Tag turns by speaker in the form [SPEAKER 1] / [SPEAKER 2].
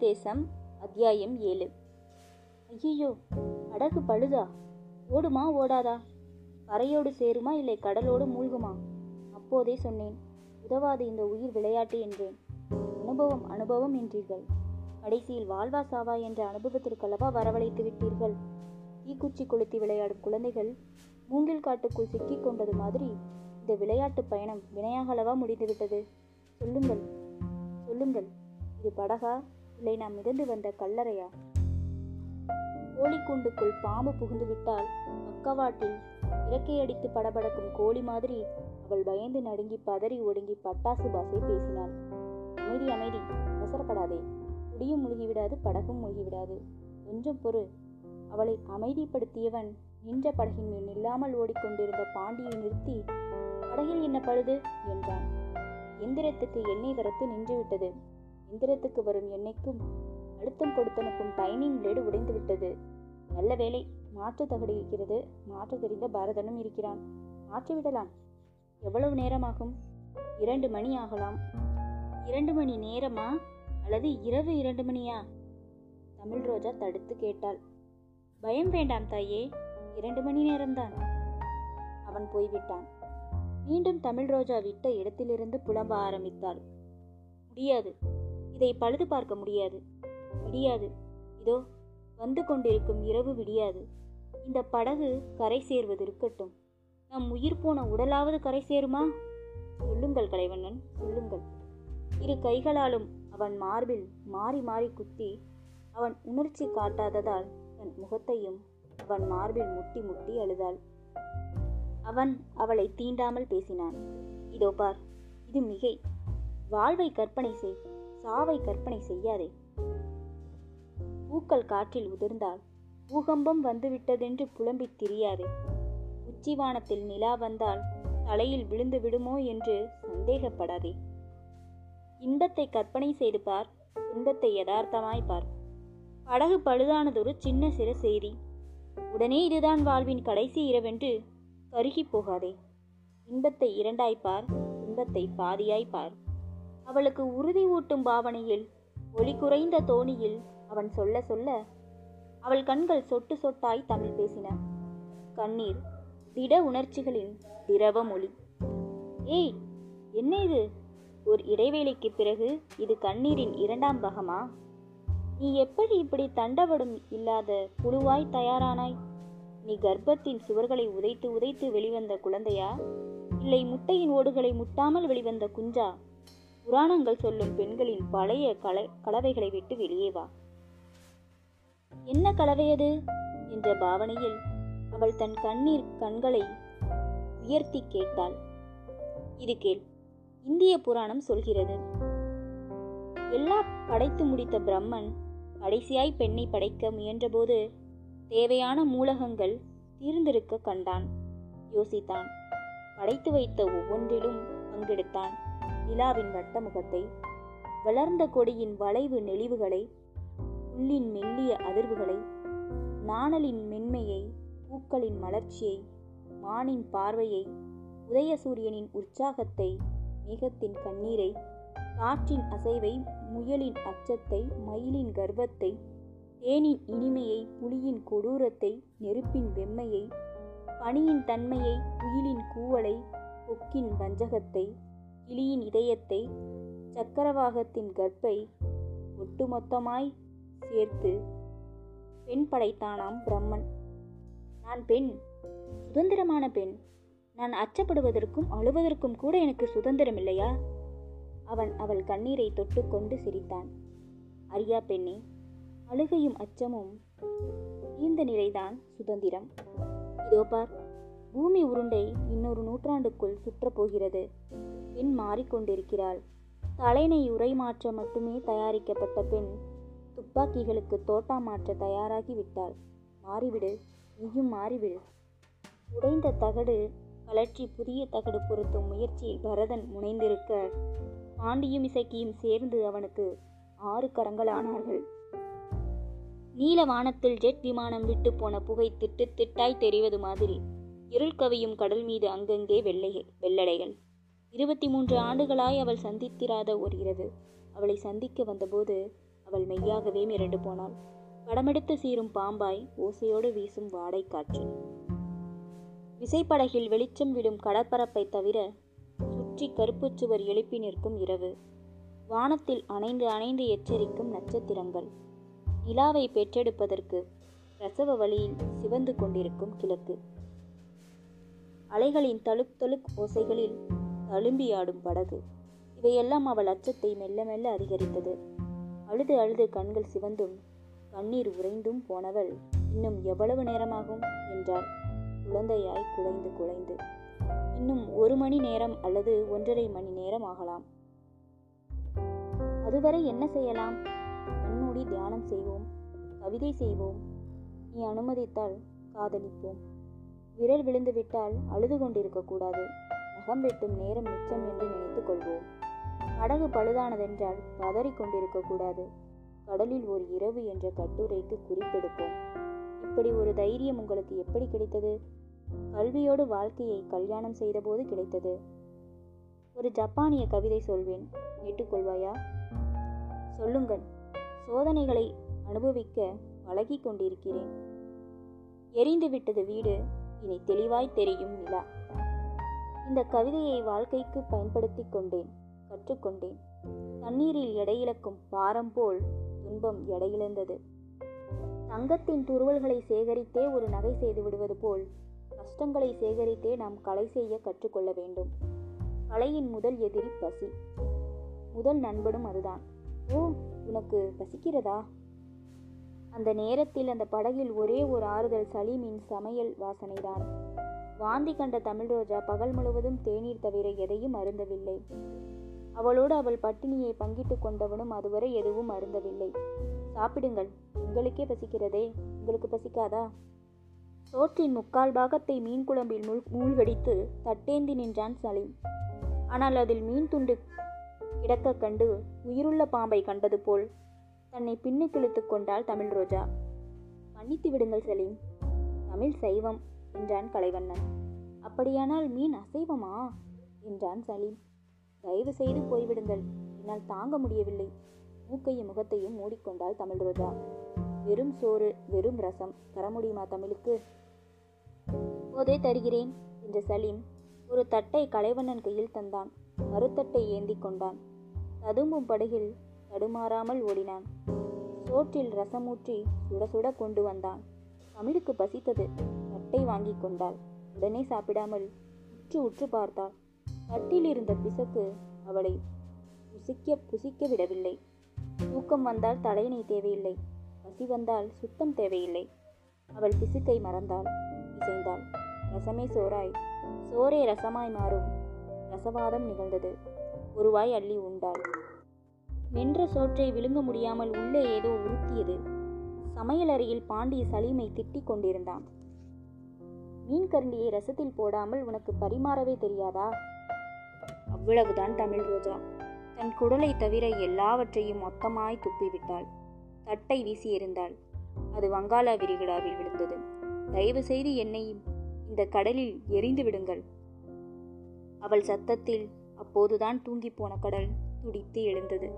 [SPEAKER 1] தேசம் அத்தியாயம் ஏழு. ஐயையோ படகு பழுதா? ஓடுமா ஓடாதா? கரையோடு சேருமா இல்லை கடலோடு மூழ்குமா? அப்போதே சொன்னேன் உதவாது இந்த உயிர் விளையாட்டு என்றேன். அனுபவம் அனுபவம் என்றீர்கள். கடைசியில் வாழ்வா சாவா என்ற அனுபவத்திற்கல்லவா வரவழைத்து விட்டீர்கள். தீக்குச்சி கொளுத்தி விளையாடும் குழந்தைகள் மூங்கில் காட்டுக்குள் சிக்கிக் கொண்டது மாதிரி இந்த விளையாட்டு பயணம் வினையாகலவா முடிந்துவிட்டது? சொல்லுங்கள் சொல்லுங்கள். இது படகா? இல்லை நாம் மிதந்து வந்த கல்லறையா? கோழிக்கூண்டுக்குள் பாம்பு புகுந்து விட்டால் பக்கவாட்டில் இறக்கையடித்து படபடக்கும் கோழி மாதிரி அவள் பயந்து நடுங்கி பதறி ஒடுங்கி பட்டாசு பாசை பேசினாள். அமைதி அமைதி அவசரப்படாதே. குடியும் முழுகிவிடாது படகும் முழுகிவிடாது. கொஞ்சம் பொறு. அவளை அமைதிப்படுத்தியவன் நின்ற படகின் மேல் நில்லாமல் ஓடிக்கொண்டிருந்த பாண்டியை நிறுத்தி படகில் என்ன பழுது? என்றான். எந்திரத்துக்கு எண்ணெய் வரத்து நின்றுவிட்டது எந்திரத்துக்கு வரும் எண்ணெய்க்கும் அழுத்தம் கொடுத்தனுப்பும் டைமிங் பிளேடு உடைந்து விட்டது. நல்ல வேலை மாற்று தகடு இருக்கிறது. மாற்ற தெரிந்த பாரதனும் இருக்கிறான். மாற்றிவிடலாம் எவ்வளவு நேரமாகும்? இரண்டு மணி ஆகலாம். இரண்டு மணி நேரமா? அல்லது இரவு இரண்டு மணியா? தமிழ் ரோஜா தடுத்து கேட்டாள். பயம் வேண்டாம் தாயே. இரண்டு மணி நேரம்தான். அவன் போய்விட்டான். மீண்டும் தமிழ் ரோஜா விட்ட இடத்திலிருந்து புலம்ப ஆரம்பித்தாள். முடியாது. இதை பழுது பார்க்க முடியாது. விடியாது. இதோ வந்து கொண்டிருக்கும் இரவு விடியாது. இந்த படகு கரை சேர்வது இருக்கட்டும். நம் உயிர் போன உடலாவது கரை சேருமா? சொல்லுங்கள் கலைவண்ணன் சொல்லுங்கள். இரு கைகளாலும் அவன் மார்பில் மாறி மாறி குத்தி அவன் உணர்ச்சி காட்டாததால் தன் முகத்தையும் அவன் மார்பில் முட்டி முட்டி அழுதாள். அவன் அவளை தீண்டாமல் பேசினான். இதோ பார் இது மிகை. வாழ்வை கற்பனை செய். சாவை கற்பனை செய்யாதே. பூக்கள் காற்றில் உதிர்ந்தால் பூகம்பம் வந்துவிட்டதென்று புலம்பித் திரியாதே. உச்சிவானத்தில் நிலா வந்தால் தலையில் விழுந்து விடுமோ என்று சந்தேகப்படாதே. இன்பத்தை கற்பனை செய்து பார் இன்பத்தை யதார்த்தமாய் பார். படகு பழுதானதொரு சின்ன சிறு செய்தி. உடனே இதுதான் வாழ்வின் கடைசி இரவென்று கருகி போகாதே. இன்பத்தை இரண்டாய்ப்பார் பார் பாதியாய்ப்பார் பாதியாய் பார். அவளுக்கு உறுதி ஊட்டும் பாவனையில் ஒளி குறைந்த தோணியில் அவன் சொல்ல சொல்ல அவள் கண்கள் சொட்டு சொட்டாய் தமிழ் பேசின. கண்ணீர் திட உணர்ச்சிகளின் திரவ மொழி. ஏய் என்ன இது? ஒரு இடைவேளைக்கு பிறகு இது கண்ணீரின் இரண்டாம் பாகமா? நீ எப்படி இப்படி தண்டவடும் இல்லாத புழுவாய் தயாரானாய்? நீ கர்ப்பத்தின் சுவர்களை உதைத்து உதைத்து வெளிவந்த குழந்தையா? இல்லை முட்டையின் ஓடுகளை முட்டாமல் வெளிவந்த குஞ்சா? புராணங்கள் சொல்லும் பெண்களின் பழைய கலை கலவைகளை விட்டு வெளியே வா. என்ன கலவையது என்ற பாவனையில் அவள் தன் கண்ணீர் கண்களை உயர்த்தி கேட்டாள். இது கேள் இந்திய புராணம் சொல்கிறது. எல்லாம் படைத்து முடித்த பிரம்மன் கடைசியாய் பெண்ணை படைக்க முயன்றபோது தேவையான மூலகங்கள் தீர்ந்திருக்க கண்டான். யோசித்தான் படைத்து வைத்த ஒவ்வொன்றிலும் பங்கெடுத்தான். நிலாவின் வட்டமுகத்தை வளர்ந்த கொடியின் வளைவு நெளிவுகளை புல்லின் மெல்லிய அதிர்வுகளை நாணலின் மென்மையை பூக்களின் மலர்ச்சியை மானின் பார்வையை உதயசூரியனின் உற்சாகத்தை மேகத்தின் கண்ணீரை காற்றின் அசைவை முயலின் அச்சத்தை மயிலின் கர்வத்தை தேனின் இனிமையை புலியின் கொடூரத்தை நெருப்பின் வெம்மையை பனியின் தன்மையை குயிலின் கூவலை கொக்கின் வஞ்சகத்தை கிளியின் இதயத்தை சக்கரவாகத்தின் கற்பை ஒட்டுமொத்தமாய் சேர்த்து பெண் படைத்தானாம் பிரம்மன். நான் பெண் சுதந்திரமான பெண். நான் அச்சப்படுவதற்கும் அழுவதற்கும் கூட எனக்கு சுதந்திரம் இல்லையா? அவன் அவள் கண்ணீரை தொட்டுக்கொண்டு சிரித்தான். அரியா பெண்ணே அழுகையும் அச்சமும் இந்த நிலைதான் சுதந்திரம். இதோ பார் பூமி உருண்டை இன்னொரு நூற்றாண்டுக்குள் சுற்றப்போகிறது பெண் மாறிக்கொண்டிருக்கிறாள். தலைனை உரை மாற்ற மட்டுமே தயாரிக்கப்பட்ட பெண் துப்பாக்கிகளுக்கு தோட்டா மாற்ற தயாராகி விட்டாள் மாறிவிடு நீயும் மாறிவிடு. உடைந்த தகடு கலற்றி புதிய தகடு பொருத்தும் முயற்சியில் பரதன் முனைந்திருக்க பாண்டியும் இசைக்கியும் சேர்ந்து அவனுக்கு ஆறு கரங்களானார்கள் நீல வானத்தில் ஜெட் விமானம் விட்டு போன புகை திட்டு திட்டாய் தெரிவது மாதிரி இருள் கவியும் கடல் மீது அங்கங்கே வெள்ளை வெள்ளடைகள். இருபத்தி மூன்று ஆண்டுகளாய் அவள் சந்தித்திராத ஒரு இரவு. அவளை சந்திக்க வந்தபோது அவள் மெய்யாகவே மிரண்டு போனாள். படமெடுத்து சீரும் பாம்பாய் ஓசையோடு வீசும் வாடை காற்று. விசைப்படகில் வெளிச்சம் விடும் கடற்பரப்பை தவிர சுற்றி கருப்புச் சுவர் எழுப்பி நிற்கும் இரவு. வானத்தில் அணைந்து அணைந்து எச்சரிக்கும் நட்சத்திரங்கள். நிலாவை பெற்றெடுப்பதற்கு பிரசவ வழியில் சிவந்து கொண்டிருக்கும் கிழக்கு. அலைகளின் தழுக் தழுக் ஓசைகளில் தழும்பியாடும் படகு. இவையெல்லாம் அவள் அச்சத்தை மெல்ல மெல்ல அதிகரித்தது. அழுது அழுது கண்கள் சிவந்தும் கண்ணீர் உறைந்தும் போனவள் இன்னும் எவ்வளவு நேரமாகும்? என்றாள். குழந்தையாய் குலைந்து குலைந்து இன்னும் ஒரு மணி நேரம் அல்லது ஒன்றரை மணி நேரம் ஆகலாம். அதுவரை என்ன செய்யலாம்? கண்மூடி தியானம் செய்வோம். கவிதை செய்வோம். நீ அனுமதித்தால் காதலிப்போம். விரல் விழுந்துவிட்டால் அழுது கொண்டிருக்கக்கூடாது. அகம் வெட்டும் நேரம் மிச்சம் என்று நினைத்துக் கொள்வோம். படகு பழுதானதென்றால் பதறிக் கொண்டிருக்கக்கூடாது கடலில் ஒரு இரவு என்ற கட்டுரைக்கு குறிப்பெடுப்போம். இப்படி ஒரு தைரியம் உங்களுக்கு எப்படி கிடைத்தது? கல்வியோடு வாழ்க்கையை கல்யாணம் செய்தபோது கிடைத்தது. ஒரு ஜப்பானிய கவிதை சொல்வேன். கேட்டுக்கொள்வாயா? சொல்லுங்கள். சோதனைகளை அனுபவிக்க பழகி கொண்டிருக்கிறேன். எரிந்து விட்டது வீடு. இனி தெளிவாய் தெரியும் நிலா. இந்த கவிதையை வாழ்க்கைக்கு பயன்படுத்தி கொண்டேன் கற்றுக்கொண்டேன். தண்ணீரில் எடையிழக்கும் பாரம் போல் துன்பம் எடையிழந்தது. தங்கத்தின் துருவல்களை சேகரித்தே ஒரு நகை செய்து விடுவது போல் கஷ்டங்களை சேகரித்தே நாம் கலை செய்ய கற்றுக்கொள்ள வேண்டும். கலையின் முதல் எதிரி பசி. முதல் நண்பனும் அதுதான். ஓ உனக்கு பசிக்கிறதா? அந்த நேரத்தில் அந்த படகில் ஒரே ஒரு ஆறுதல் சலீமின் சமையல் வாசனைதான். வாந்தி கண்ட தமிழ் ரோஜா பகல் முழுவதும் தேநீர் தவிர எதையும் அருந்தவில்லை. அவளோடு அவள் பட்டினியை பங்கிட்டு கொண்டவனும் அதுவரை எதுவும் அருந்தவில்லை. சாப்பிடுங்கள் உங்களுக்கே பசிக்கிறதே உங்களுக்கு பசிக்காதா? சோற்றின் முக்கால் பாகத்தை மீன் குழம்பில் மூழ் மூழ்கடித்து தட்டேந்தி நின்றான் சலீம். ஆனால் அதில் மீன் துண்டு கிடக்க கண்டு உயிருள்ள பாம்பை கண்டது போல் தன்னை பின்னுக்கிழுத்து கொண்டாள் தமிழ் ரோஜா. மன்னித்து விடுங்கள் சலீம் தமிழ் சைவம். என்றான் கலைவண்ணன். அப்படியானால் மீன் அசைவமா? என்றான் சலீம். தயவு செய்து போய்விடுங்கள். என்னால் தாங்க முடியவில்லை. மூக்கையும் முகத்தையும் மூடிக்கொண்டாள் தமிழ் ரோஜா. வெறும் சோறு வெறும் ரசம். தர முடியுமா தமிழுக்கு? போதே தருகிறேன் என்ற சலீம் ஒரு தட்டை கலைவண்ணன் கையில் தந்தான். மறுத்தட்டை ஏந்தி கொண்டான். ததும்பும் படகில் தடுமாறாமல் ஓடினான். சோற்றில் ரசமூற்றி சுட சுட கொண்டு வந்தான். தமிழுக்கு பசித்தது. தட்டை வாங்கி கொண்டாள். உடனே சாப்பிடாமல் உற்று உற்று பார்த்தாள். தட்டில் இருந்த பிசக்கு அவளை புசிக்க புசிக்க விடவில்லை. தூக்கம் வந்தால் தலையணை தேவையில்லை. பசி வந்தால் சுத்தம் தேவையில்லை. அவள் பிசுக்கை மறந்தாள் இசைந்தாள் ரசமே சோறாய். சோரே ரசமாய் மாறும். ரசவாதம் நிகழ்ந்தது. ஒருவாய் அள்ளி உண்டாள். வென்ற சோற்றை விழுங்க முடியாமல் உள்ளே ஏதோ உறுத்தியது சமையலறையில் பாண்டி சலீமை திட்டிக் கொண்டிருந்தான். மீன் கரண்டியை ரசத்தில் போடாமல் உனக்கு பரிமாறவே தெரியாதா? அவ்வளவுதான் தமிழ் ரோஜா. தன் குடலை தவிர எல்லாவற்றையும் மொத்தமாய் துப்பிவிட்டாள். தட்டை வீசி எறிந்தாள். அது வங்காள விரிகுடாவில் விழுந்தது. தயவு செய்து என்னை இந்த கடலில் எரிந்து விடுங்கள். அவள் சத்தத்தில் அப்போதுதான் தூங்கிப் போன கடல் துடித்து எழுந்தது.